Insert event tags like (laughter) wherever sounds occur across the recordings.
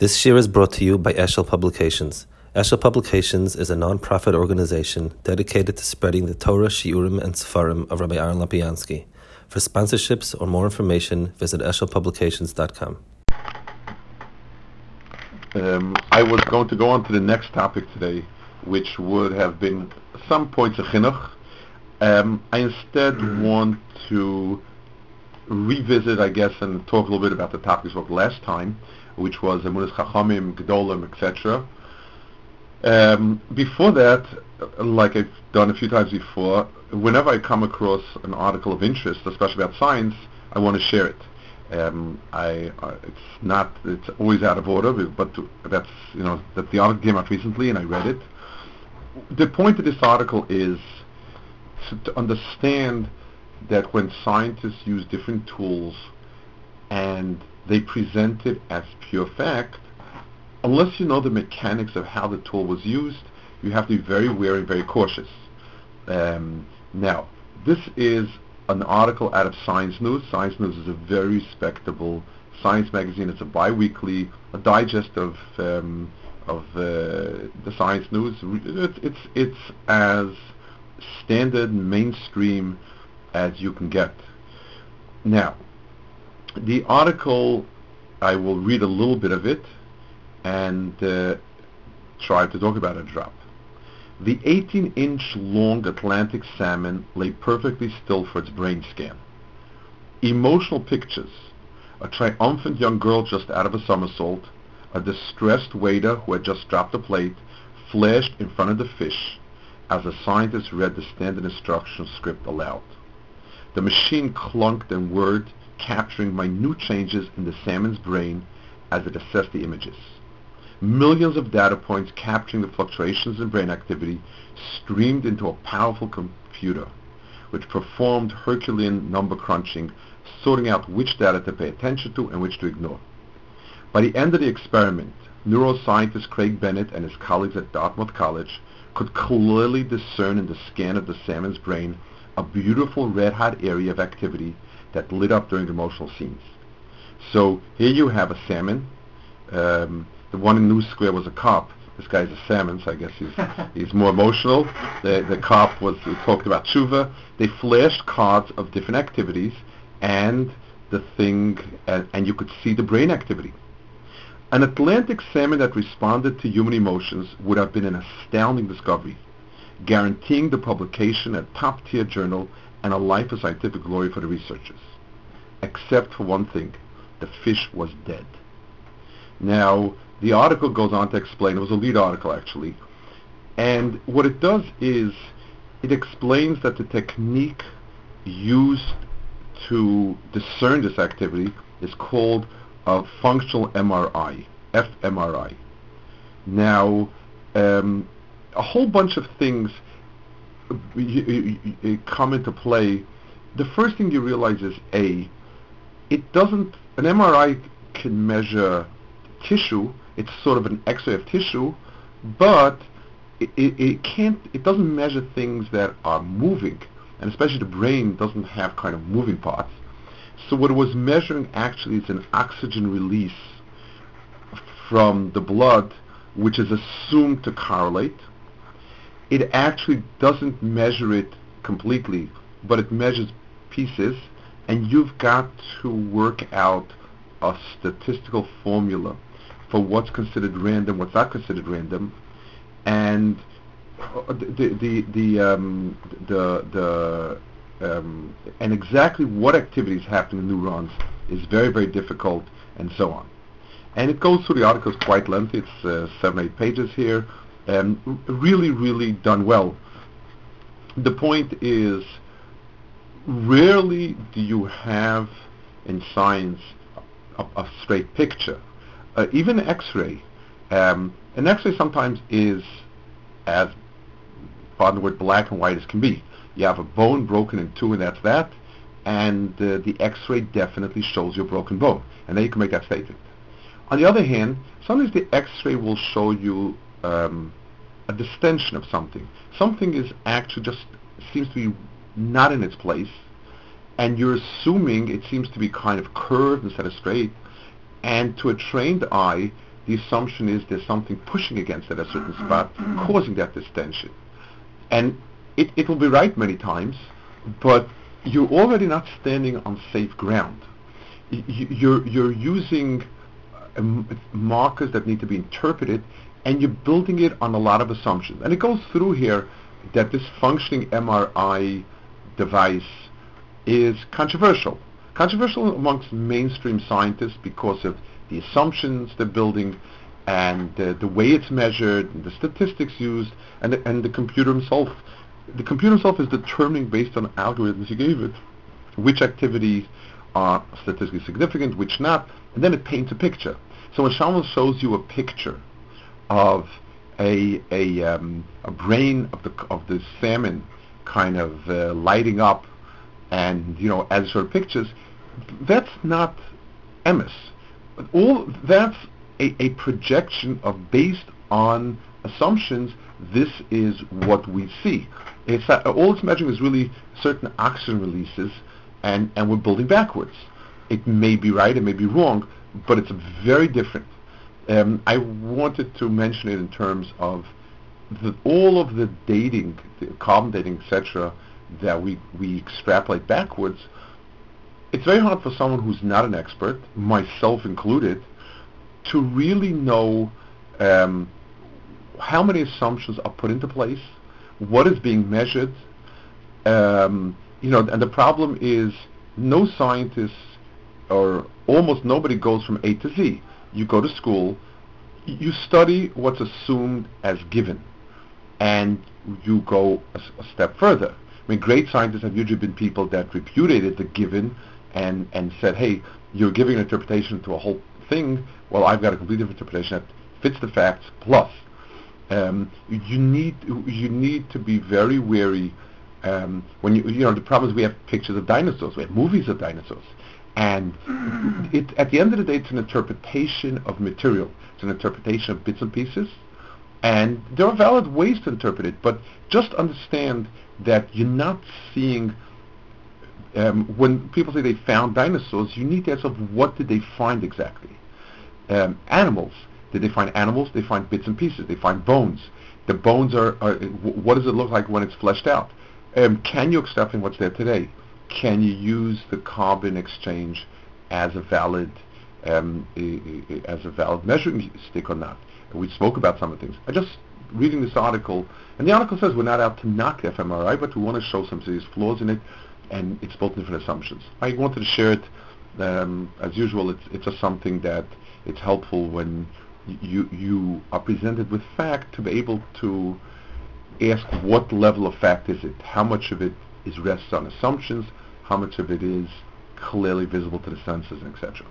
This year is brought to you by Eshel Publications. Eshel Publications is a non-profit organization dedicated to spreading the Torah, Shiurim, and Sefarim of Rabbi Aaron Lapiansky. For sponsorships or more information, visit eshelpublications.com. Um, I was going to go on to the next topic today, which would have been some points of chinuch. Um, I instead want to revisit, I guess, and talk a little bit about the topics of last time, which was Emunas Chachamim, Gedolim, etc. Um, before that, like I've done a few times before, whenever I come across an article of interest, especially about science, I want to share it. Um, I, uh, it's not, it's always out of order, but that's, you know, that the article came out recently and I read it. The point of this article is to, to understand that when scientists use different tools and they present it as pure fact, unless you know the mechanics of how the tool was used, you have to be very wary, very cautious. Um, now, this is an article out of Science News. Science News is a very respectable science magazine. It's a biweekly, a digest of um, of uh, the science news. It's, it's it's as standard mainstream as you can get. Now, the article, I will read a little bit of it and uh, try to talk about a drop. The 18-inch long Atlantic salmon lay perfectly still for its brain scan. Emotional pictures, a triumphant young girl just out of a somersault, a distressed waiter who had just dropped a plate, flashed in front of the fish as the scientist read the standard instruction script aloud. The machine clunked and whirred, capturing minute changes in the salmon's brain as it assessed the images. Millions of data points capturing the fluctuations in brain activity streamed into a powerful computer, which performed Herculean number crunching, sorting out which data to pay attention to and which to ignore. By the end of the experiment, neuroscientist Craig Bennett and his colleagues at Dartmouth College could clearly discern in the scan of the salmon's brain a beautiful red-hot area of activity that lit up during emotional scenes. So here you have a salmon. Um, the one in New Square was a cop. This guy's a salmon, so I guess he's (laughs) he's more emotional. The the cop was talked about tshuva. They flashed cards of different activities, and the thing, and, and you could see the brain activity. An Atlantic salmon that responded to human emotions would have been an astounding discovery guaranteeing the publication at top-tier journal and a life of scientific glory for the researchers. Except for one thing, the fish was dead. Now, the article goes on to explain, it was a lead article actually, and what it does is it explains that the technique used to discern this activity is called a functional MRI, fMRI. Now, um, a whole bunch of things come into play. The first thing you realize is A, it doesn't, an MRI can measure tissue, it's sort of an x-ray of tissue, but it, it, it can't, it doesn't measure things that are moving, and especially the brain doesn't have kind of moving parts. So what it was measuring actually is an oxygen release from the blood, which is assumed to correlate it actually doesn't measure it completely, but it measures pieces, and you've got to work out a statistical formula for what's considered random, what's not considered random, and the the the um, the, the um, and exactly what activities happen in neurons is very very difficult, and so on. And it goes through the article; it's quite lengthy. It's uh, seven eight pages here um, really, really done well. The point is, rarely do you have in science a, a straight picture. Uh, even X-ray, um, an X-ray sometimes is as, pardon the word, black and white as can be. You have a bone broken in two, and that's that. And uh, the X-ray definitely shows you a broken bone, and then you can make that statement. On the other hand, sometimes the X-ray will show you um, a distension of something. Something is actually just seems to be not in its place, and you're assuming it seems to be kind of curved instead of straight. And to a trained eye, the assumption is there's something pushing against it at a certain spot, causing that distension. And it, it will be right many times, but you're already not standing on safe ground. Y- You're, you're using um, markers that need to be interpreted, and you're building it on a lot of assumptions. And it goes through here that this functioning MRI device is controversial. Controversial amongst mainstream scientists because of the assumptions they're building and uh, the way it's measured, and the statistics used, and the, and the computer himself. The computer himself is determining based on algorithms you gave it which activities are statistically significant, which not, and then it paints a picture. So when someone shows you a picture of a a, um, a brain of the of the salmon kind of uh, lighting up, and you know as sort of pictures, that's not. But all that's a, a projection of based on assumptions. This is what we see. It's that all it's measuring is really certain oxygen releases, and and we're building backwards. It may be right, it may be wrong, but it's very different. Um, I wanted to mention it in terms of the, all of the dating, the carbon dating, etc., that we, we extrapolate backwards. It's very hard for someone who's not an expert, myself included, to really know um, how many assumptions are put into place, what is being measured. Um, you know, and the problem is no scientist or almost nobody goes from A to Z. You go to school, you study what's assumed as given, and you go a step further. I mean, great scientists have usually been people that repudiated the given and, and said, hey, you're giving an interpretation to a whole thing. Well, I've got a completely different interpretation that fits the facts plus. Um, you need you need to be very wary um, when you you know the problem is we have pictures of dinosaurs, we have movies of dinosaurs, and it at the end of the day it's an interpretation of material, it's an interpretation of bits and pieces, and there are valid ways to interpret it, but just understand that you're not seeing. Um, when people say they found dinosaurs, you need to ask what did they find exactly? Um, animals. Did they find animals? They find bits and pieces. They find bones. The bones are, are wh- what does it look like when it's fleshed out? Um, can you extrapolate what's there today? Can you use the carbon exchange as a valid um, as a valid measuring stick or not? And we spoke about some of the things. I just reading this article, and the article says we're not out to knock fMRI, but we want to show some serious flaws in it, and it's built different assumptions. I wanted to share it. Um, as usual, it's it's just something that it's helpful when you you are presented with fact to be able to ask what level of fact is it? How much of it is rests on assumptions? How much of it is clearly visible to the senses, etc.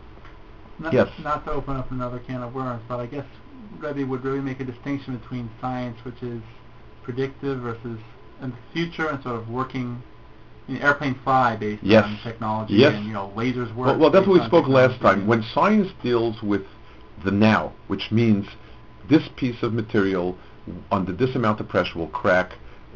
Not, Yes. not to open up another can of worms, but I guess Rebbe would really make a distinction between science, which is predictive, versus in the future and sort of working. You know, airplanes fly based Yes. on technology, Yes. and you know lasers work. Well, well, that's what we spoke last time. When science deals with the now, which means this piece of material under this amount of pressure will crack,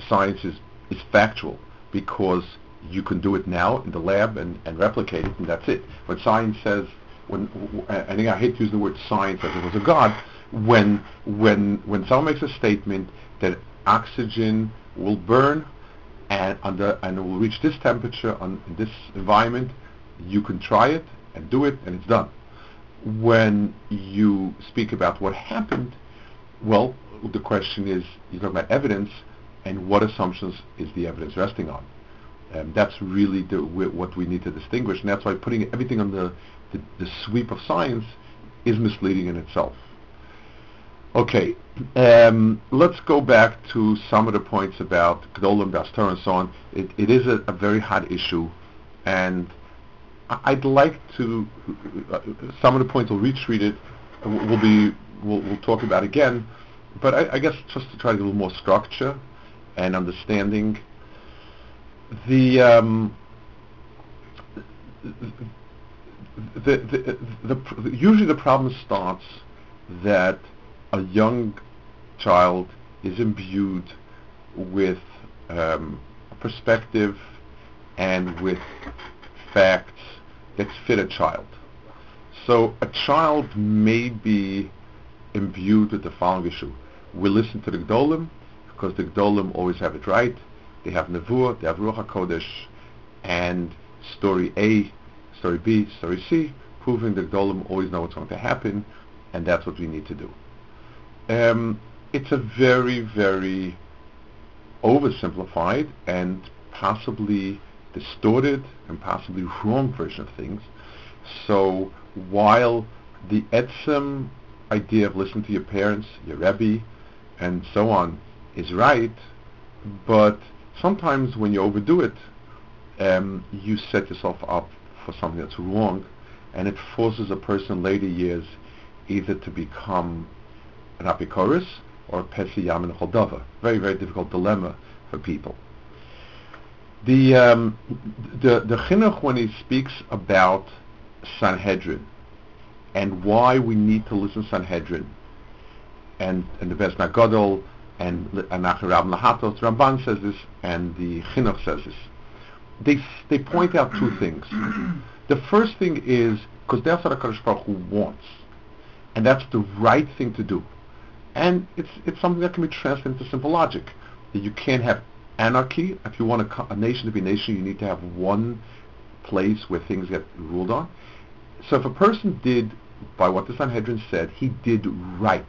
science is, is factual because you can do it now in the lab and, and replicate it, and that's it. When science says, when I think I hate to use the word science as it was a god, when when when someone makes a statement that oxygen will burn and under and uh, will reach this temperature on in this environment, you can try it and do it, and it's done. When you speak about what happened, well, the question is, you're talking about evidence, and what assumptions is the evidence resting on? Um, that's really the, what we need to distinguish, and that's why putting everything on the, the, the sweep of science is misleading in itself. Okay, um, let's go back to some of the points about Gdolim, Bastar, and so on. It, it is a, a very hot issue, and I'd like to. Uh, some of the points we'll retreat it. We'll be. We'll, we'll talk about again, but I, I guess just to try to get a little more structure and understanding. The um, the, the, the, usually the problem starts that a young child is imbued with um, perspective and with facts that fit a child. So a child may be imbued with the following issue. We listen to the Gdolim because the Gdolim always have it right. They have Nevuah, they have Ruach HaKodesh, and story A, story B, story C, proving the Gdolim always know what's going to happen, and that's what we need to do. Um, it's a very, very oversimplified and possibly distorted and possibly wrong version of things. So while the etzem idea of listening to your parents, your Rebbe, and so on is right, but sometimes when you overdo it, um, you set yourself up for something that's wrong, and it forces a person later years either to become an apikoris or a pesi yamin choldava. Very, very difficult dilemma for people. The um, the the chinuch when he speaks about Sanhedrin and why we need to listen to Sanhedrin and and the Bes Nagadol and Anach Rab Lahatos Ramban says this and the chinuch says this. They they point out two things. The first thing is because that's what Hakadosh Baruch Hu wants, and that's the right thing to do, and it's it's something that can be translated into simple logic. That you can't have anarchy. If you want a, a nation to be a nation, you need to have one place where things get ruled on. So if a person did, by what the Sanhedrin said, he did right.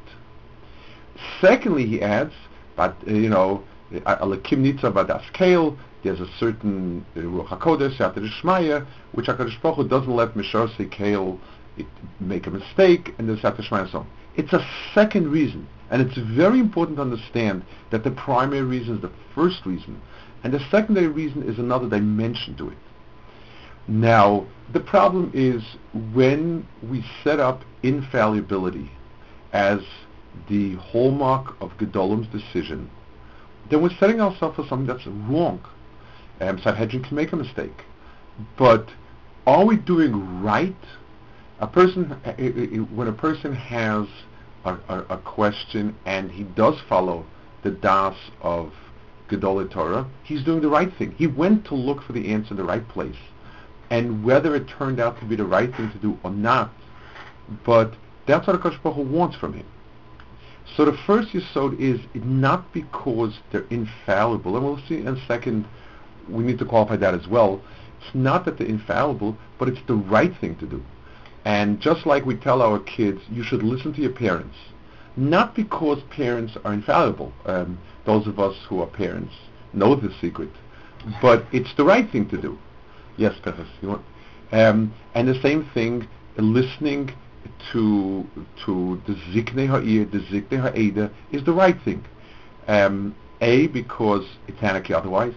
Secondly, he adds, but uh, you know, alakim nitza badas kale. There's a certain uh, ruach hakodesh after the shmaya, which Hakadosh Baruch Hu doesn't let mishar kale make a mistake, and there's after shmaya so on. It's a second reason. And it's very important to understand that the primary reason is the first reason, and the secondary reason is another dimension to it. Now, the problem is when we set up infallibility as the hallmark of Gedolim's decision, then we're setting ourselves for something that's wrong. Um, Sanhedrin can make a mistake. But are we doing right? A person, uh, uh, uh, when a person has a, a, a, question and he does follow the das of Gedolei Torah, he's doing the right thing. He went to look for the answer in the right place. And whether it turned out to be the right thing to do or not, but that's what Akash Baruch wants from him. So the first yisod is not because they're infallible, and we'll see in a second, we need to qualify that as well. It's not that they're infallible, but it's the right thing to do. And just like we tell our kids, you should listen to your parents. Not because parents are infallible. Um, those of us who are parents know the secret. But it's the right thing to do. Yes, Peches, you want? Um, and the same thing, listening to to the ziknei ha'ir, the ziknei ha'eda, is the right thing. Um, a, because it's anarchy otherwise.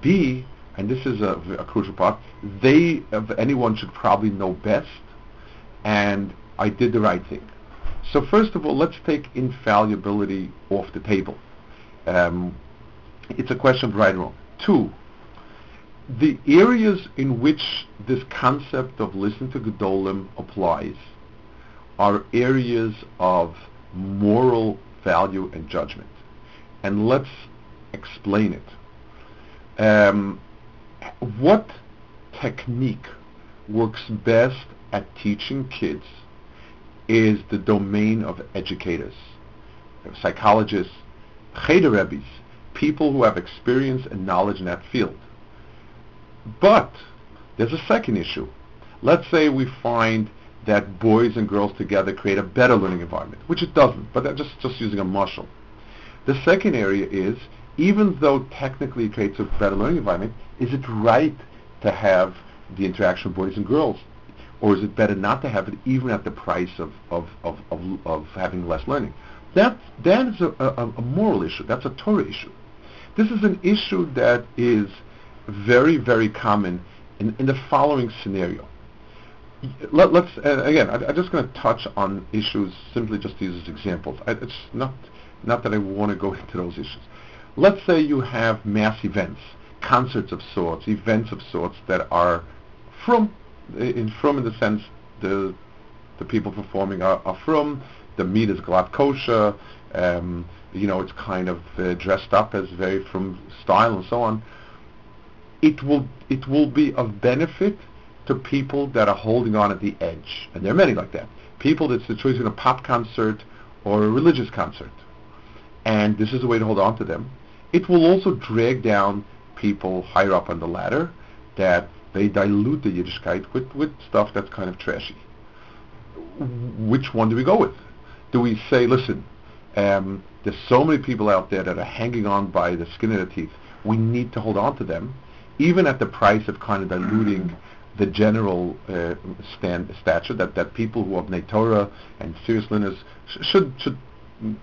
B, and this is a, a crucial part, they, anyone should probably know best and I did the right thing. So first of all, let's take infallibility off the table. Um, it's a question of right or wrong. Two, the areas in which this concept of listen to Gedolim applies are areas of moral value and judgment. And let's explain it. Um, what technique works best at teaching kids is the domain of educators, psychologists, cheder people who have experience and knowledge in that field. But there's a second issue. Let's say we find that boys and girls together create a better learning environment, which it doesn't, but that's just, just using a muscle. The second area is, even though technically it creates a better learning environment, is it right to have the interaction of boys and girls? or is it better not to have it even at the price of, of, of, of, of having less learning? That, that is a, a, a moral issue. That's a Torah issue. This is an issue that is very, very common in, in the following scenario. Let, us uh, again. I, am just going to touch on issues simply just to use as examples. I, it's not not that I want to go (laughs) into those issues. Let's say you have mass events, concerts of sorts, events of sorts that are from in from in the sense the the people performing are, are from the meat is glatt kosher um, you know it's kind of uh, dressed up as very from style and so on it will it will be of benefit to people that are holding on at the edge and there are many like that people that's the choice choosing a pop concert or a religious concert. And this is a way to hold on to them. It will also drag down people higher up on the ladder that they dilute the Yiddishkeit with, with stuff that's kind of trashy. Which one do we go with? Do we say, listen, um, there's so many people out there that are hanging on by the skin of their teeth. We need to hold on to them, even at the price of kind of diluting the general uh, stand, stature that, that people who Bnei Torah and serious learners sh- should should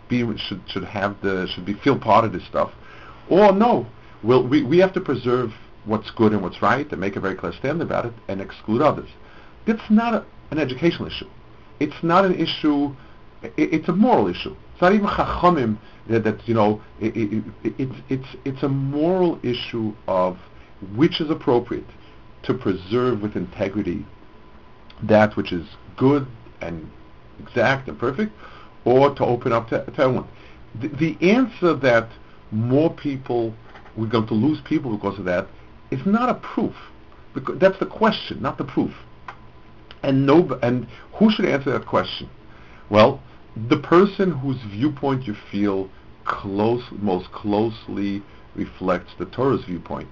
be should should have the should be feel part of this stuff, or no, we'll, we we have to preserve what's good and what's right and make a very clear stand about it and exclude others. It's not a, an educational issue. It's not an issue. It, it's a moral issue. It's not even chachamim that, that you know. It, it, it's it's it's a moral issue of which is appropriate to preserve with integrity that which is good and exact and perfect, or to open up to, to everyone. The, the answer that more people, we're going to lose people because of that, is not a proof. Because that's the question, not the proof. And no, and who should answer that question? Well, the person whose viewpoint you feel close, most closely reflects the Torah's viewpoint,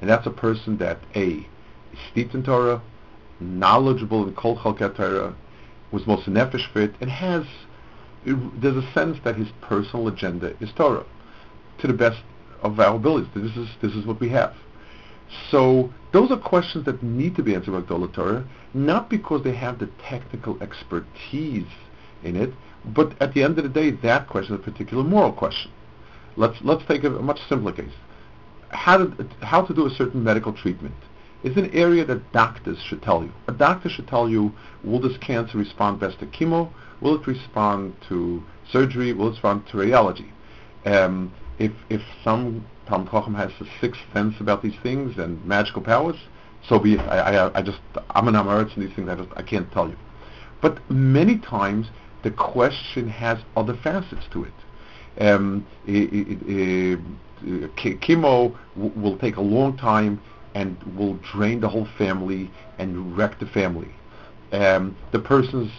and that's a person that a steeped in Torah, knowledgeable in Kol Chalket Torah, was most nefesh fit, and has, there's a sense that his personal agenda is Torah, to the best of our abilities. This is, this is what we have. So those are questions that need to be answered by Gdola Torah, not because they have the technical expertise in it, but at the end of the day, that question is a particular moral question. Let's, let's take a, a much simpler case. How to, how to do a certain medical treatment is an area that doctors should tell you. A doctor should tell you, will this cancer respond best to chemo? Will it respond to surgery? Will it respond to radiology? Um, if, if some Talmud has a sixth sense about these things and magical powers, so be it. I, I, I just, I'm an Amaretz and these things, I just, I can't tell you. But many times, the question has other facets to it. Um, it, it, it, chemo w- will take a long time and will drain the whole family and wreck the family. Um, the person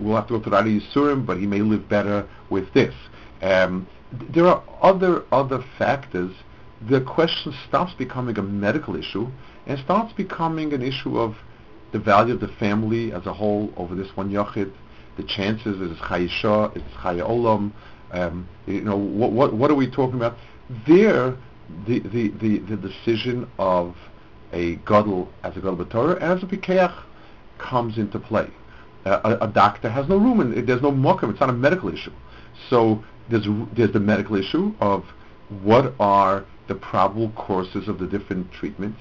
will have to go to Rari Yisurim, but he may live better with this. Um, there are other other factors. The question stops becoming a medical issue and starts becoming an issue of the value of the family as a whole over this one yachid. The chances is chayisha, is chaya olam. Um, you know what, what what are we talking about? There, the the the, the decision of a gadol as a gadol b'torah as a pikeach comes into play. Uh, a, a, doctor has no room, and there's no mokum. It's not a medical issue. So there's there's the medical issue of what are the probable courses of the different treatments,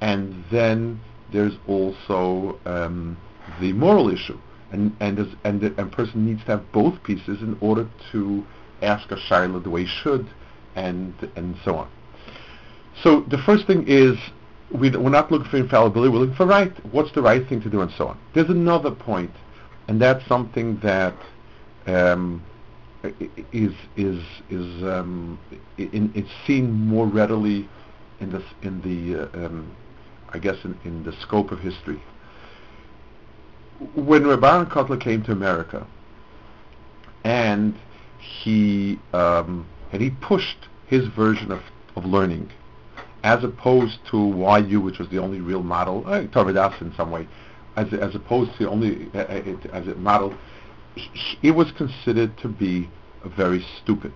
and then there's also um, the moral issue, and and and the and person needs to have both pieces in order to ask a shaila the way he should, and and so on. So the first thing is we, are not looking for infallibility, we're looking for right. What's the right thing to do and so on. There's another point, and that's something that um, is is is um, in, it's seen more readily in the in the uh, um, I guess in, in, the scope of history. When Reb Aaron Kotler came to America, and he um, and he pushed his version of, of learning as opposed to YU, which was the only real model, uh, Torvadas in some way, as, as opposed to only uh, it, as a model, it was considered to be very stupid.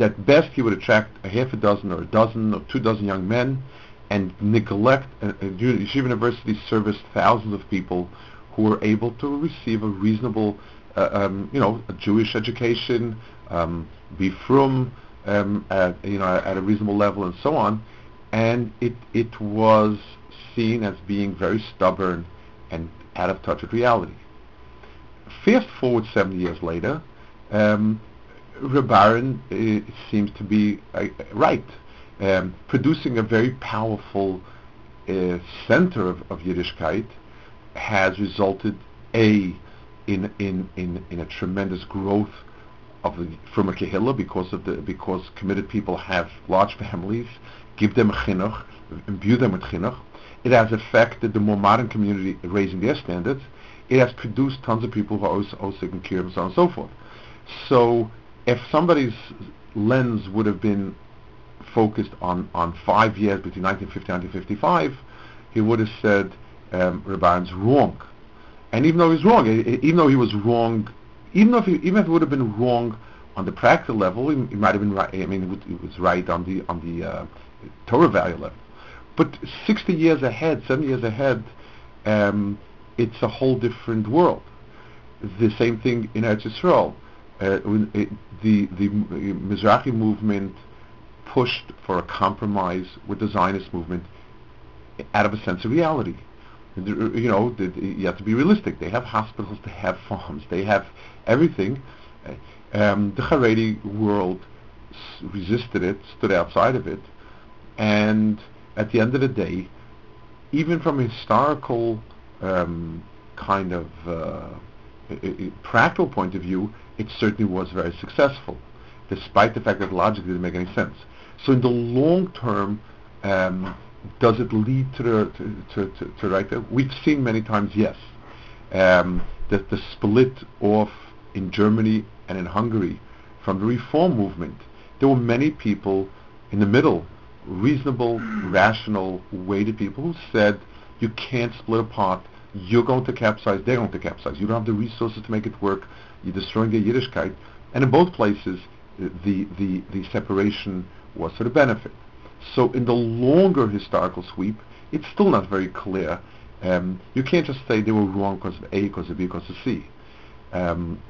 At best, he would attract a half a dozen or a dozen or two dozen young men and neglect, uh, Yeshiva University serviced thousands of people who were able to receive a reasonable, uh, um, you know, Jewish education, um, be from, um, at, you know, at a reasonable level and so on and it it was seen as being very stubborn and out of touch with reality. Fast forward 70 years later, um, Reb Aaron uh, seems to be uh, right, um, producing a very powerful uh, center of, of Yiddishkeit has resulted a in in in in a tremendous growth of the from a kehillah because of the because committed people have large families give them chinuch, imbue them with chinuch. It has affected the more modern community raising their standards. It has produced tons of people who are also, also taking care and so on and so forth. So if somebody's lens would have been focused on, on five years between 1950 and 1955, he would have said um, Reb Aaron's wrong. And even though he was wrong, even though he was wrong, even if he, even if it would have been wrong on the practical level, he, he might have been right. I mean, he was right on the on the uh, Torah value. But 60 years ahead, 70 years ahead, um, it's a whole different world. The same thing in Eretz Yisrael. Uh, it, the the Mizrahi movement pushed for a compromise with the Zionist movement out of a sense of reality. You know, you have to be realistic. They have hospitals, they have farms, they have everything. Um, the Haredi world resisted it, stood outside of it, and at the end of the day, even from a historical um, kind of uh, practical point of view, it certainly was very successful, despite the fact that logically it didn't make any sense. So in the long term, um, does it lead to the to, to, to, to right there? We've seen many times, yes, um, that the split off in Germany and in Hungary from the reform movement. There were many people in the middle, reasonable, rational, weighted people who said you can't split apart. You're going to capsize. They're going to capsize. You don't have the resources to make it work. You're destroying their Yiddishkeit. And in both places, the the the separation was for the benefit. So in the longer historical sweep, it's still not very clear. Um, you can't just say they were wrong because of A, because of B, because of C. Um,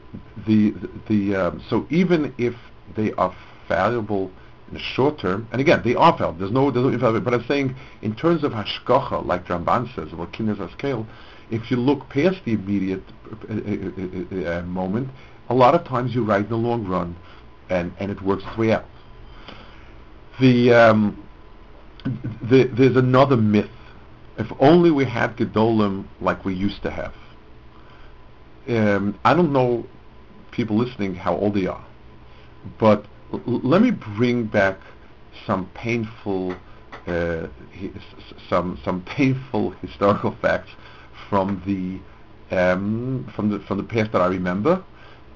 the the, the um, so even if they are valuable in the short term, and again they are valuable. There's no there's no infallibility. But I'm saying in terms of hashgacha, like Ramban says about kinez scale, if you look past the immediate uh, uh, uh, uh, moment, a lot of times you're right in the long run, and and it works its way out. The, um, the there's another myth. If only we had Gedolim like we used to have. Um, I don't know people listening how old they are, but let me bring back some painful, uh, hi- some some painful (laughs) historical facts from the um, from the from the past that I remember,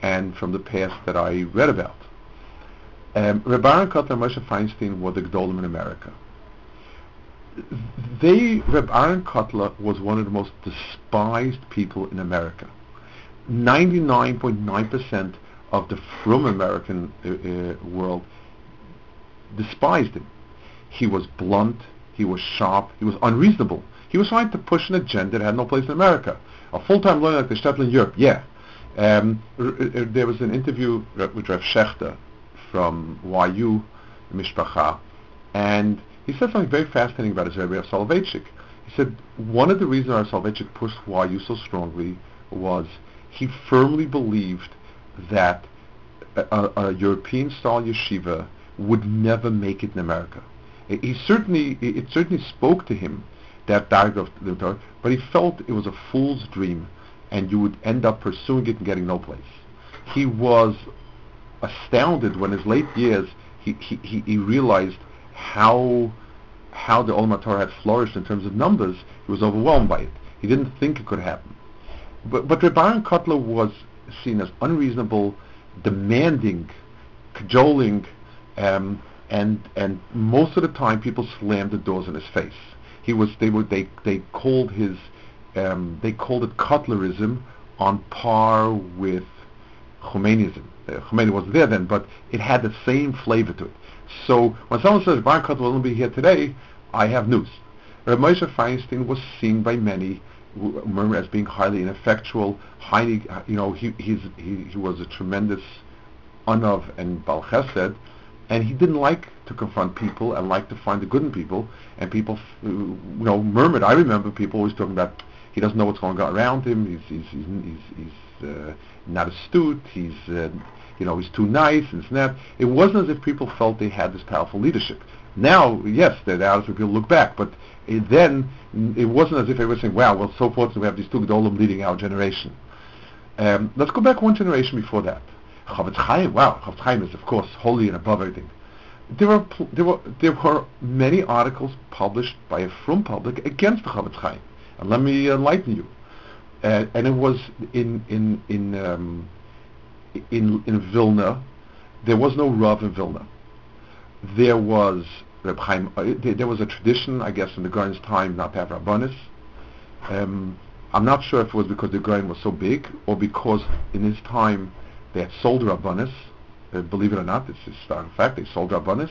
and from the past that I read about. Um, Aaron Kotler and Moshe Feinstein were the Gdolim in America. They, Reb Aaron Kotler was one of the most despised people in America. 99.9% of the from American uh, uh, world despised him. He was blunt, he was sharp, he was unreasonable. He was trying to push an agenda that had no place in America. A full-time lawyer like the Shtetl in Europe, yeah. Um, r- r- there was an interview with Rav Shechter from YU Mishpacha, and he said something very fascinating about his Rebbe of Soloveitchik. He said one of the reasons our Soloveitchik pushed YU so strongly was he firmly believed that a, a, European-style yeshiva would never make it in America. It, he certainly, it, certainly spoke to him that diagram but he felt it was a fool's dream, and you would end up pursuing it and getting no place. He was astounded when in his late years he, he, he, realized how how the Olam Torah had flourished in terms of numbers. He was overwhelmed by it. He didn't think it could happen. But but Rebbe Kotler was seen as unreasonable, demanding, cajoling, um, and and most of the time people slammed the doors in his face. He was they were they they called his um, they called it Kotlerism on par with Khomeinism. Uh, Khomeini wasn't there then, but it had the same flavor to it. So when someone says Bar Kotler will be here today, I have news. Rav Moshe Feinstein was seen by many remember as being highly ineffectual, highly, you know, he, he's, he, he was a tremendous anav and bal chesed, and he didn't like to confront people and like to find the good in people, and people, you know, murmured. I remember people always talking about he doesn't know what's going on around him. He's he's he's, he's, uh, not astute. He's uh, you know he's too nice and snap. It wasn't as if people felt they had this powerful leadership. Now, yes, they're people look back, but it then it wasn't as if everyone was saying, "Wow, well, so fortunate we have these two gedolim leading our generation." Um, let's go back one generation before that. Chofetz Chaim, wow, Chofetz Chaim is of course holy and above everything. There were pl- there were there were many articles published by a from public against the Chofetz Chaim, and let me enlighten you. Uh, and it was in in in um, in in Vilna, there was no Rav in Vilna. There was Reb Chaim, uh, there, was a tradition, I guess, in the Gaon's time not to have Rabbanis. Um, I'm not sure if it was because the Gaon was so big or because in his time they had sold Rabbanis. Uh, believe it or not, this is a fact. They sold Rabbanis.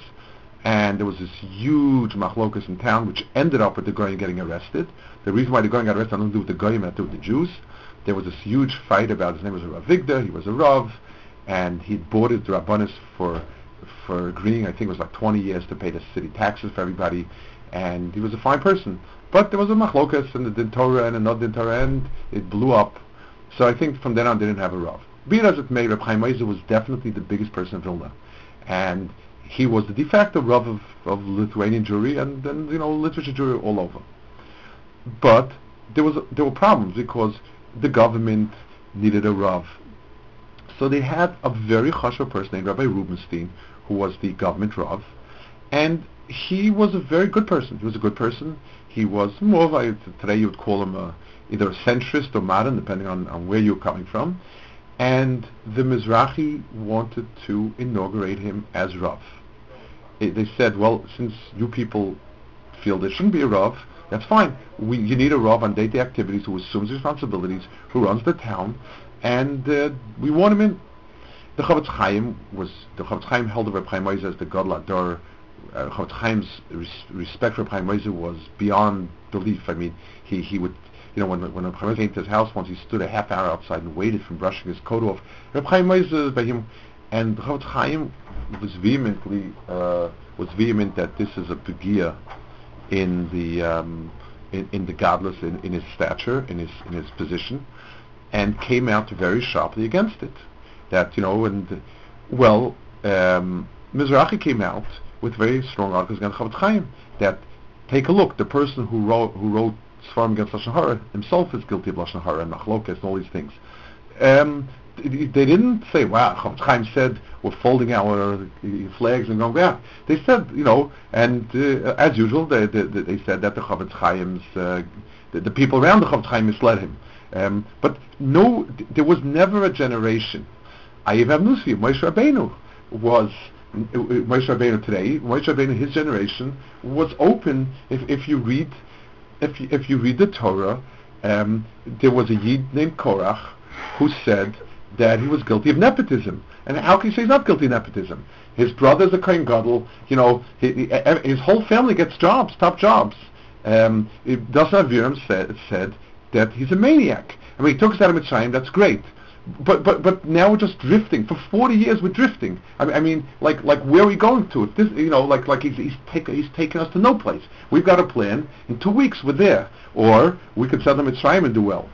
And there was this huge machlokas in town, which ended up with the Gaon getting arrested. The reason why the Gaon got arrested had nothing to do with the Gaon, had to do with the Jews. There was this huge fight about his name was Rav he was a Rav, and he'd boarded the Rabbanis for for agreeing, I think it was like 20 years to pay the city taxes for everybody, and he was a fine person. But there was a machlokas and the Din Torah and another Din Torah, and it blew up. So I think from then on they didn't have a Rav. Be it as it may, Reb Chaim Ozer was definitely the biggest person in Vilna. And he was the de facto Rav of, of Lithuanian Jewry and then, you know, literature Jewry all over. But there was there were problems because the government needed a Rav. So they had a very chashuv person named Rabbi Rubenstein, who was the government Rav, and he was a very good person. He was a good person. He was more a, today you would call him a, either a centrist or modern, depending on, on where you're coming from. And the Mizrahi wanted to inaugurate him as Rav. It, they said, well, since you people feel there shouldn't be a Rav, that's fine. We, you need a Rav on day-to-day activities who assumes responsibilities, who runs the town, and uh, we want him in. The Chofetz Chaim was the Chofetz Chaim held of Reb Chaim Ozer as the Gadol HaDor. Uh, Chofetz Chaim's res- respect for Reb Chaim Ozer was beyond belief. I mean, he he would. You know, when when Reb Chaim came to his house once, he stood a half hour outside and waited from brushing his coat off. Reb Chaim Ozer by him, and Chofetz Chaim was vehemently uh, was vehement that this is a begia in the um, in, in the godless in, in his stature, in his in his position, and came out very sharply against it. That you know, and well, um, Mizrahi came out with very strong articles against Chofetz Chaim. That take a look, the person who wrote who wrote Sefarim against lashon hara himself is guilty of lashon hara and machlokas and all these things. Um, they didn't say, wow, Chofetz Chaim said we're folding our flags and going back. They said, you know, and uh, as usual, they, they, they, said that the Chofetz Chaim's, uh, the, the, people around the Chofetz Chaim misled him. Um, but no, there was never a generation. Ayiv Nusi, Moshe Rabbeinu was Moshe Rabbeinu today. Moshe Rabbeinu, his generation, was open. If, if you read, if you, if you read the Torah, um, there was a Yid named Korach who said that he was guilty of nepotism. And how can you say he's not guilty of nepotism? His brother's a Kohen Gadol. You know, he, his whole family gets jobs, top jobs. Um, Dasna Aviram said, said that he's a maniac. I mean, he took us out of Mitzrayim, that's great. But but but now we're just drifting. For 40 years we're drifting. I mean, I mean like like where are we going to? If this, you know, like like he's he's, take, he's taking us to no place. We've got a plan. In two weeks we're there. Or we could send them Mitzrayim and do well.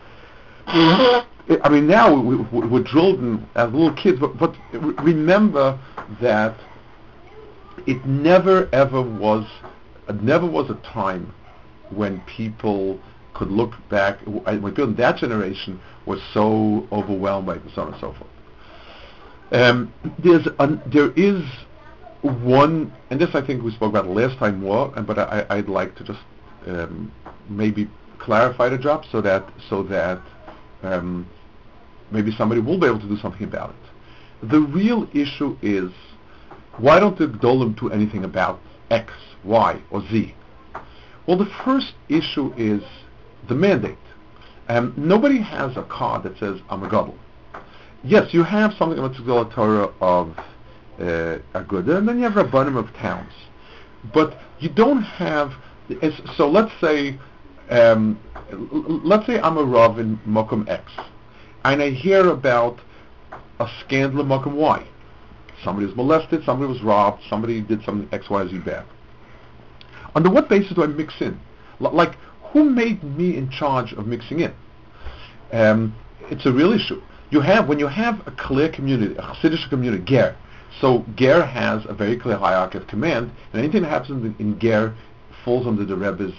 I mean, now we, we, we're drilled in, as little kids, but, but remember that it never ever was, it never was a time when people could look back, when people in that generation was so overwhelmed by it and so on and so forth. Um, there's an, there is one, and this I think we spoke about last time more, but I, I'd like to just um, maybe clarify the drop so that so that um, maybe somebody will be able to do something about it. The real issue is, why don't the Gdolim do anything about X, Y, or Z? Well, the first issue is the mandate. Um, nobody has a card that says, I'm a Gadol. Yes, you have something about the Torah of uh, Aguda, and then you have Rabbanim of towns. But you don't have, so let's say, um, let's say I'm a Rav in Mokum X and I hear about a scandal in Mokum Y. Somebody was molested, somebody was robbed, somebody did something X, Y, Z bad. Under what basis do I mix in? L- like, who made me in charge of mixing in? Um, it's a real issue. You have, when you have a clear community, a Hasidic community, Ger, so Ger has a very clear hierarchy of command, and anything that happens in, in Ger falls under the Rebbe's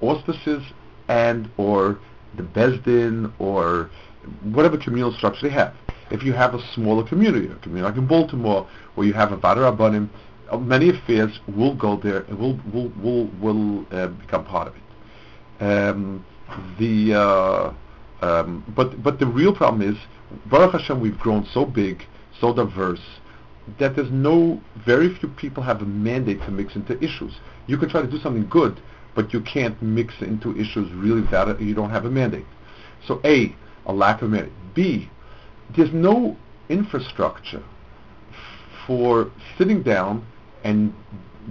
auspices and or the Bezdin or whatever communal structure they have. If you have a smaller community, a community like in Baltimore, where you have a Vaad HaRabbanim, uh, many affairs will go there and will will will will uh, become part of it. Um, the uh, um, but but the real problem is Baruch Hashem we've grown so big so diverse that there's no, very few people have a mandate to mix into issues. You can try to do something good, but you can't mix into issues really that you don't have a mandate. So A, a lack of mandate. B, there's no infrastructure for sitting down and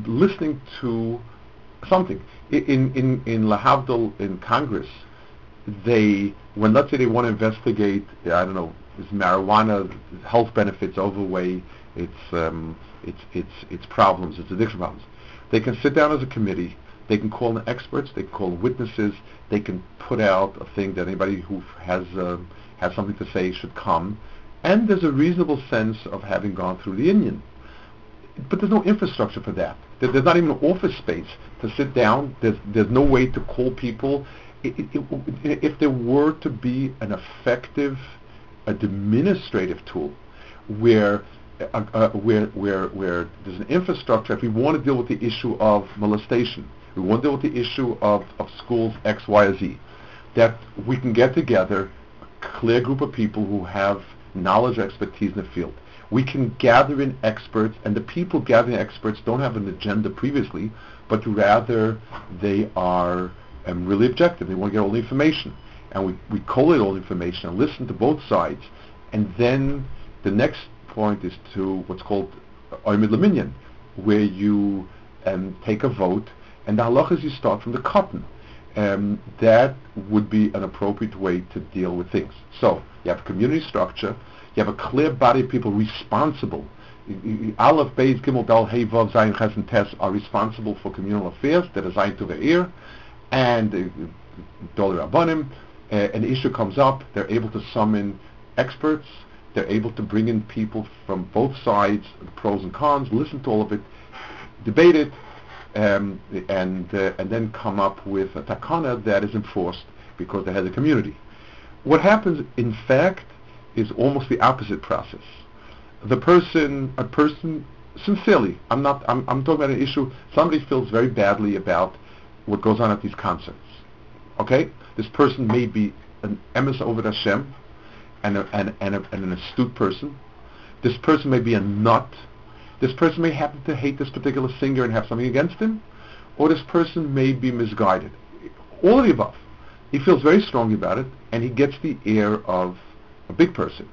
listening to something. In in in Lahavdil in Congress, they when let's say they want to investigate, I don't know, is marijuana health benefits, overweight, its um, its its its problems, its addiction problems. They can sit down as a committee. They can call in experts. They can call witnesses. They can put out a thing that anybody who has uh, has something to say should come. And there's a reasonable sense of having gone through the inyan. But there's no infrastructure for that. There, there's not even office space to sit down. There's there's no way to call people. It, it, it, if there were to be an effective administrative tool where uh, uh, where, where, where there's an infrastructure, if we want to deal with the issue of molestation, we want to deal with the issue of, of schools X, Y, or Z, that we can get together a clear group of people who have knowledge or expertise in the field. We can gather in experts, and the people gathering experts don't have an agenda previously, but rather they are um, really objective. They want to get all the information. And we, we collate all the information and listen to both sides. And then the next point is to what's called Oimid Laminion, where you um, take a vote, and the halach is you start from the katan. Um, that would be an appropriate way to deal with things. So you have community structure, you have a clear body of people responsible. Aleph, Beis, Gimel, Dal, Hey, Vav, Zayin, Ches, and Tes are responsible for communal affairs that are assigned to their ear, and Dol Rabbanim, uh, an issue comes up, they're able to summon experts, they're able to bring in people from both sides, the pros and cons, listen to all of it, debate it, um, and uh, and then come up with a takana that is enforced because they have a community. What happens, in fact, is almost the opposite process. The person, a person, sincerely, I'm not, I'm, I'm talking about an issue. Somebody feels very badly about what goes on at these concerts. Okay, this person may be an emes oved Hashem, and, a, and, and, a, and an astute person. This person may be a nut. This person may happen to hate this particular singer and have something against him. Or this person may be misguided. All of the above. He feels very strongly about it, and he gets the air of a big person.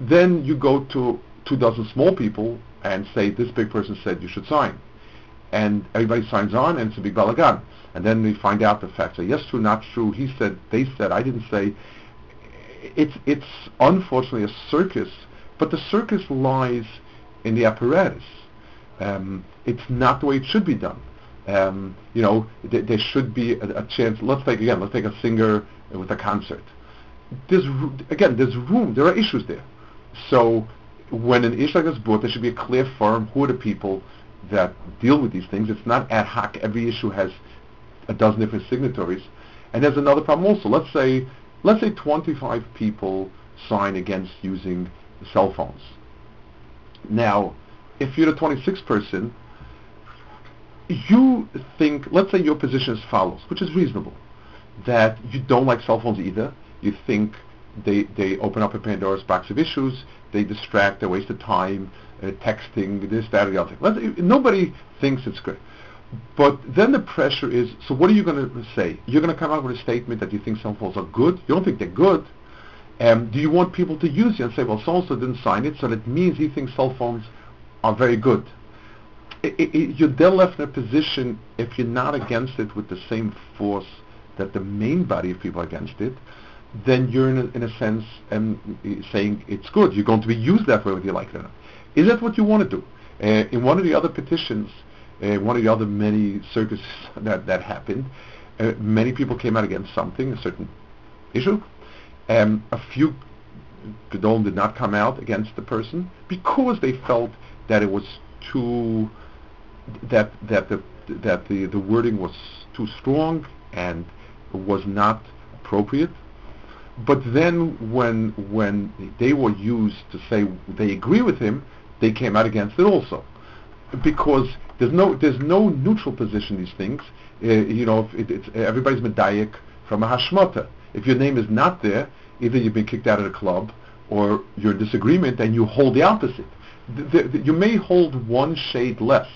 Then you go to two dozen small people and say, this big person said you should sign. And everybody signs on, and it's a big balagan. And then we find out the facts are yes, true, not true. He said, they said, I didn't say it's it's unfortunately a circus, but the circus lies in the apparatus. Um, it's not the way it should be done. Um, you know, th- there should be a, a, chance. Let's take again. Let's take a singer with a concert. There's again, there's room. There are issues there. So when an issue like this is brought, there should be a clear firm Who are the people that deal with these things? It's not ad hoc. Every issue has a dozen different signatories. And there's another problem also. Let's say let's say 25 people sign against using cell phones. Now, if you're the 26th person, you think, let's say your position is follows, which is reasonable, that you don't like cell phones either. You think they, they open up a Pandora's box of issues, they distract, they waste of time, uh, texting, this, that, or the other. Let's, nobody thinks it's good. But then the pressure is, so what are you going to say? You're going to come out with a statement that you think cell phones are good? You don't think they're good. Um, do you want people to use you and say, well, so-and-so didn't sign it, so that means he thinks cell phones are very good. It, it, you're then left in a position, if you're not against it with the same force that the main body of people are against it, then you're in a, in a sense um, saying it's good. You're going to be used that way whether you like it or not. Is that what you want to do? Uh, in one of the other petitions, uh, one of the other many circuses (laughs) that, that happened, uh, many people came out against something, a certain issue. Um, a few Gedolim did not come out against the person because they felt that it was too that that the that the, the wording was too strong and was not appropriate. But then when when they were used to say they agree with him, they came out against it also because there's no there's no neutral position in these things. Uh, you know, it, it's everybody's medayik from a hashmata. If your name is not there, either you've been kicked out of the club, or you're in disagreement and you hold the opposite. The, the, you may hold one shade less.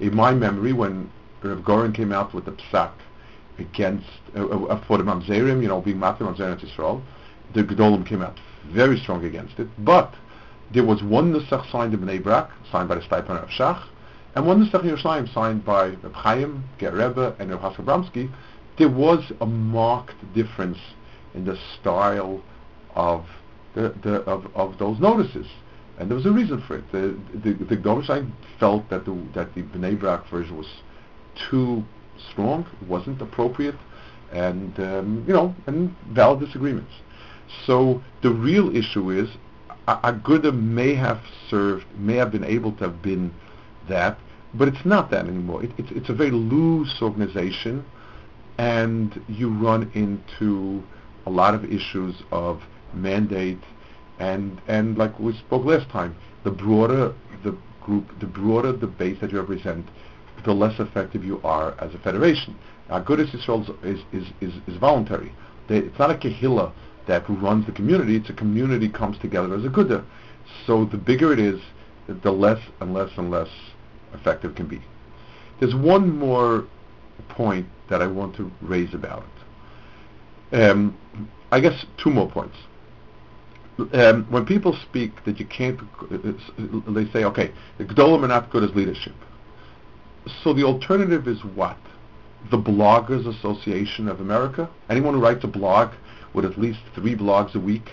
In my memory, when Rav Goren came out with the psak against uh, for the Mamzerim, you know, being Matir Mamzerim Israel, the Gedolim came out very strong against it. But there was one Nusach signed in Bnei Brak, signed by the Steipler of Shach, and one Nusach Yerushalayim signed by Reb Chaim, Ger and Reb Bramsky. There was a marked difference in the style of the, the of, of those notices. And there was a reason for it. The the, the felt that the that the Bnei Brak version was too strong, wasn't appropriate, and um, you know, and valid disagreements. So the real issue is Aguda may have served, may have been able to have been that, but it's not that anymore. It, it's, it's a very loose organization, and you run into a lot of issues of mandate, and and like we spoke last time, the broader the group, the broader the base that you represent, the less effective you are as a federation. Agudas Yisrael is, is, is, is voluntary. They, it's not a kehillah that runs the community. It's a community comes together as a good. So the bigger it is, the less and less and less effective can be. There's one more point that I want to raise about it. Um, I guess two more points. Um, when people speak that you can't, uh, they say, okay, the Gedolim are not good as leadership. So the alternative is what? The Bloggers Association of America? Anyone who writes a blog with at least three blogs a week,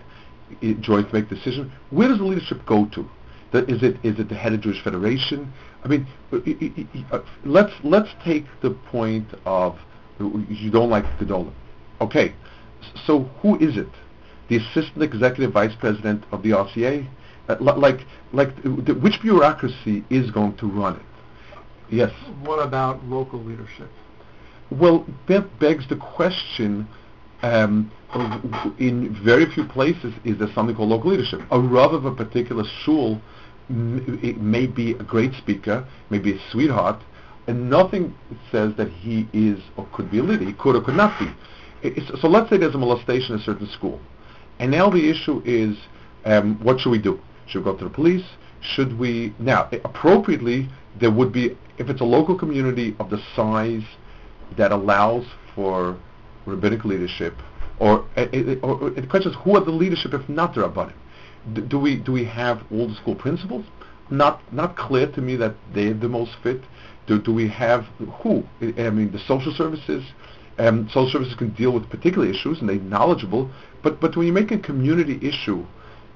joint make decision. Where does the leadership go to? Is it is it the head of Jewish Federation? I mean, uh, let's let's take the point of you don't like Gedolim. Okay, so who is it? The assistant executive vice president of the RCA? Uh, like like which bureaucracy is going to run it? Yes. What about local leadership? Well, that begs the question um, in very few places is there something called local leadership. A rav of a particular shul it may be a great speaker, maybe a sweetheart, and nothing says that he is or could be a leader. He could or could not be. It's, so let's say there's a molestation in a certain school, and now the issue is, um, what should we do? Should we go to the police? Should we now appropriately? There would be if it's a local community of the size that allows for rabbinic leadership, or, uh, or, or, the question is who are the leadership if not the rabbanim? Do we do we have the school principals? Not not clear to me that they're the most fit. Do, do we have who? I mean, the social services. Um, social services can deal with particular issues and they're knowledgeable. But but when you make a community issue,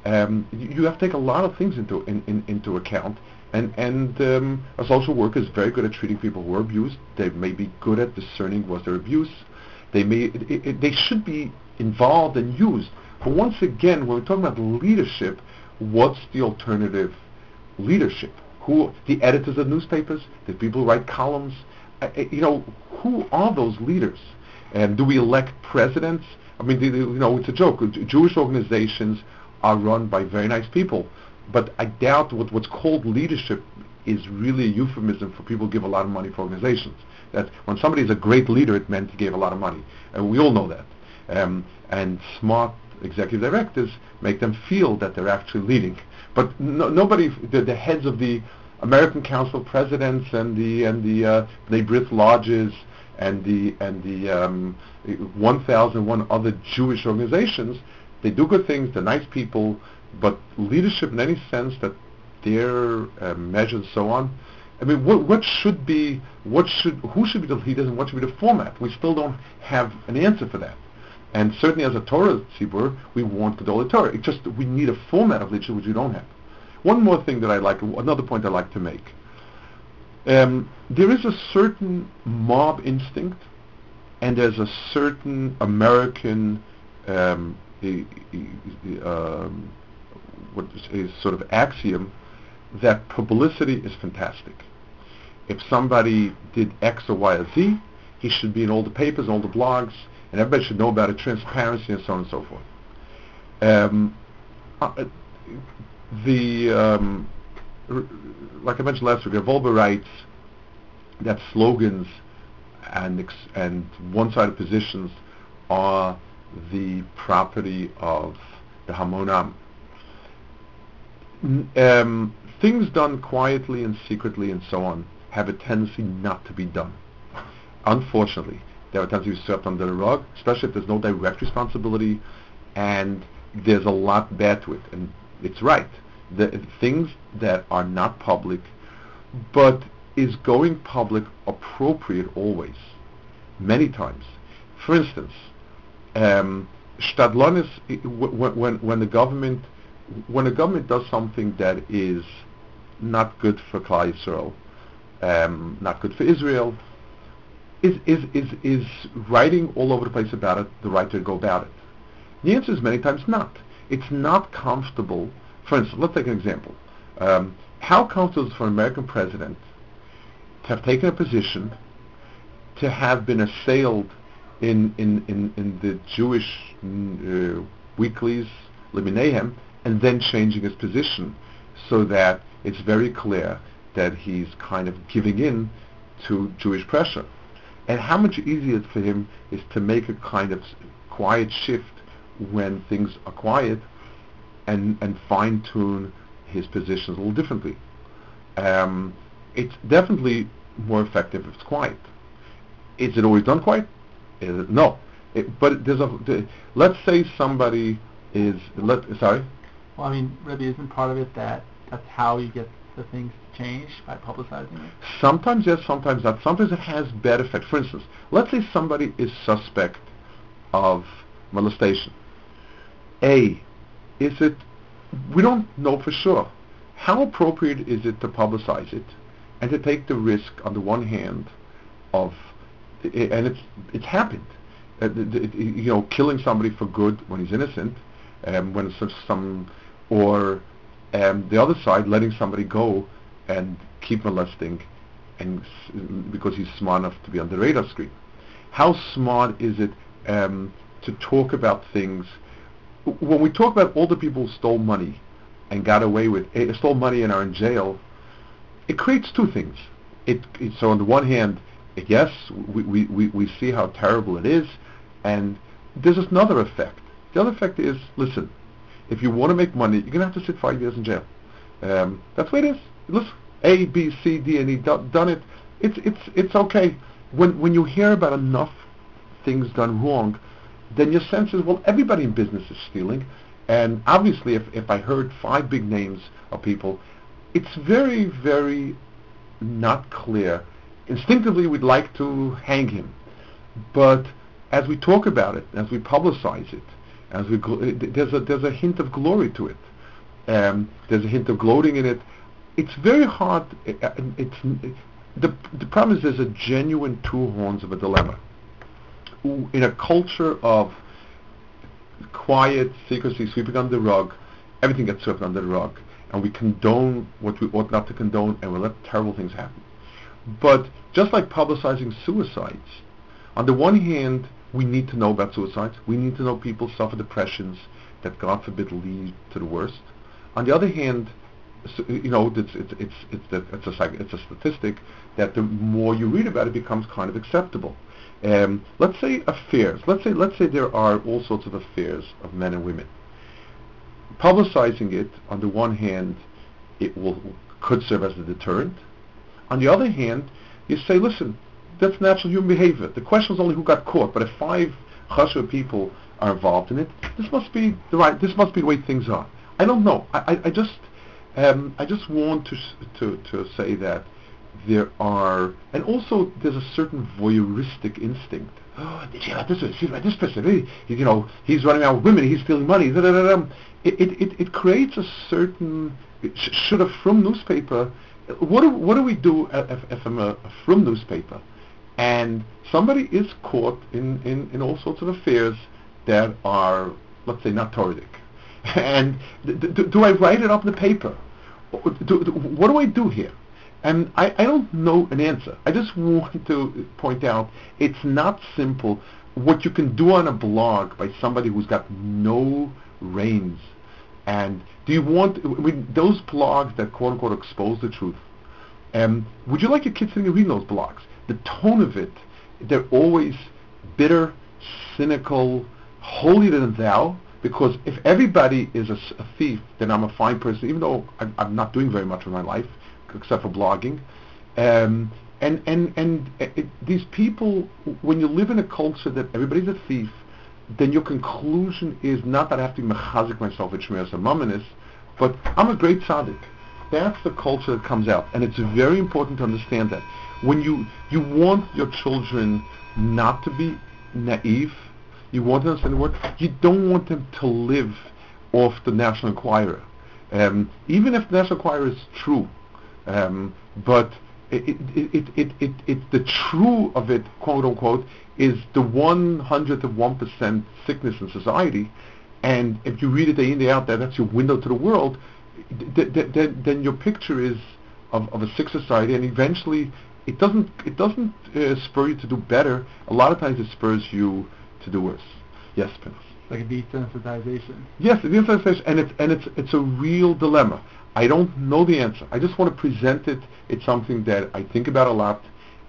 um, you, have to take a lot of things into in, in, into account. And and um, a social worker is very good at treating people who are abused. They may be good at discerning was there abuse they may it, it, they should be involved and used. But once again, when we're talking about leadership, what's the alternative leadership? Who the editors of newspapers, the people who write columns, uh, you know, who are those leaders? And do we elect presidents? I mean, you know, it's a joke. Jewish organizations are run by very nice people, but I doubt what, what's called leadership is really a euphemism for people who give a lot of money for organizations. That when somebody is a great leader, it meant he gave a lot of money. And we all know that. Um, and smart executive directors make them feel that they're actually leading. But no, nobody, the, the, heads of the American Council of Presidents and the and the uh, B'nai B'rith lodges and the and the um, 1,001 other Jewish organizations, they do good things. They're nice people, but leadership in any sense that they're uh, measured and so on, I mean, what, what should be, what should, who should be the leaders and what should be the format? We still don't have an answer for that. And certainly as a Torah tzibur, we want Gedolei Torah. It's just we need a format of leadership which we don't have. One more thing that I like, another point I like to make. Um, there is a certain mob instinct, and there's a certain American um, um, what is sort of axiom that publicity is fantastic if somebody did X or Y or Z, he should be in all the papers, all the blogs, and everybody should know about it, transparency and so on and so forth. Um, uh, the um, like I mentioned last week, Wolbe writes that slogans and ex- and one-sided positions are the property of the Hamonam. Um, things done quietly and secretly and so on have a tendency not to be done. Unfortunately, there are to be swept under the rug, especially if there's no direct responsibility and there's a lot bad to it. And it's right. The things that are not public, but is going public appropriate always? Many times. For instance, um, Shtadlanus, when, when, the government when the government does something that is not good for Klal Yisrael, um, not good for Israel, is, is, is, is writing all over the place about it the right to go about it? The answer is many times not. It's not comfortable. For instance, let's take an example. Um, how comfortable is for an American president to have taken a position, to have been assailed in, in, in, in the Jewish mm, uh, weeklies, Liminahem, and then changing his position so that it's very clear that he's kind of giving in to Jewish pressure. And how much easier for him is to make a kind of quiet shift when things are quiet and, and fine-tune his positions a little differently. Um, it's definitely more effective if it's quiet. Is it always done quiet? Is it? No. It, but there's a, let's say somebody is, let, sorry? Well, I mean, Rebbe, isn't part of it that that's how you get the things to change by publicizing it? Sometimes yes, sometimes not. Sometimes it has bad effect. For instance, let's say somebody is suspect of molestation. A, is it, we don't know for sure. How appropriate is it to publicize it and to take the risk on the one hand of, and it's, it's happened, uh, the- the- you know, killing somebody for good when he's innocent, um, when it's some, or um, the other side, letting somebody go and keep molesting and because he's smart enough to be on the radar screen. How smart is it um, to talk about things when we talk about all the people who stole money and got away with eh, stole money and are in jail? It creates two things. It, it so on the one hand, yes, we, we, we, see how terrible it is, and there's another effect. The other effect is, listen, if you want to make money, you're going to have to sit five years in jail. Um, that's way it is. Listen, A, B, C, D, and E do, done it. It's it's it's okay. When when you hear about enough things done wrong, then your sense is well, everybody in business is stealing, and obviously, if if I heard five big names of people, it's very very not clear. Instinctively, we'd like to hang him, but as we talk about it, as we publicize it, as we gl- there's a there's a hint of glory to it. Um, there's a hint of gloating in it. It's very hard. uh, uh, It's the the problem is there's a genuine two horns of a dilemma. In a culture of quiet secrecy sweeping under the rug, everything gets swept under the rug, and we condone what we ought not to condone, and we let terrible things happen. But just like publicizing suicides, on the one hand, we need to know about suicides. We need to know people suffer depressions that, God forbid, lead to the worst. On the other hand, s- you know, it's it's it's it's, the, it's a psych, it's a statistic that the more you read about it, becomes kind of acceptable. Um, let's say affairs. Let's say let's say there are all sorts of affairs of men and women. Publicizing it, on the one hand, it will could serve as a deterrent. On the other hand, you say, listen, that's natural human behavior. The question is only who got caught, but if five chashuv people are involved in it, this must be the right. This must be the way things are. I don't know. I, I, I just um, I just want to, to to say that there are, and also there's a certain voyeuristic instinct. Oh, (gasps) did you about this? Hear about this person? He, you know, he's running around with women. He's stealing money. It, it, it, it creates a certain. Sh- should a frum newspaper? What do, what do we do if, if I'm a, frum newspaper, and somebody is caught in, in, in all sorts of affairs that are, let's say, not Toradic, (laughs) and do I write it up in the paper? Do, do, what do I do here? And I, I don't know an answer. I just want to point out it's not simple. What you can do on a blog by somebody who's got no reins. And do you want I mean, those blogs that quote unquote expose the truth? Um, would you like your kids to read those blogs? The tone of it, they're always bitter, cynical, holier than thou. Because if everybody is a, a thief, then I'm a fine person, even though I'm, I'm not doing very much in my life, except for blogging. Um, and and and uh, it, these people, when you live in a culture that everybody's a thief, then your conclusion is not that I have to mechazik myself with Shmiras Mamonis, but I'm a great tzaddik. That's the culture that comes out, and it's very important to understand that. When you you want your children not to be naive, you want to understand the word. You don't want them to live off the National Enquirer, um, even if the National Enquirer is true. Um, but it, it, it, it, it, the true of it, quote unquote, is the one hundredth of one percent sickness in society. And if you read it day in day out, that that's your window to the world. Th- th- th- then your picture is of, of a sick society, and eventually it doesn't it doesn't uh, spur you to do better. A lot of times it spurs you to do worse. Yes, Pinos. Like a desensitization. Yes, a and it's and it's it's a real dilemma. I don't know the answer. I just want to present it. It's something that I think about a lot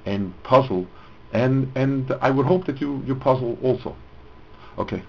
and puzzle, and and I would hope that you you puzzle also. Okay.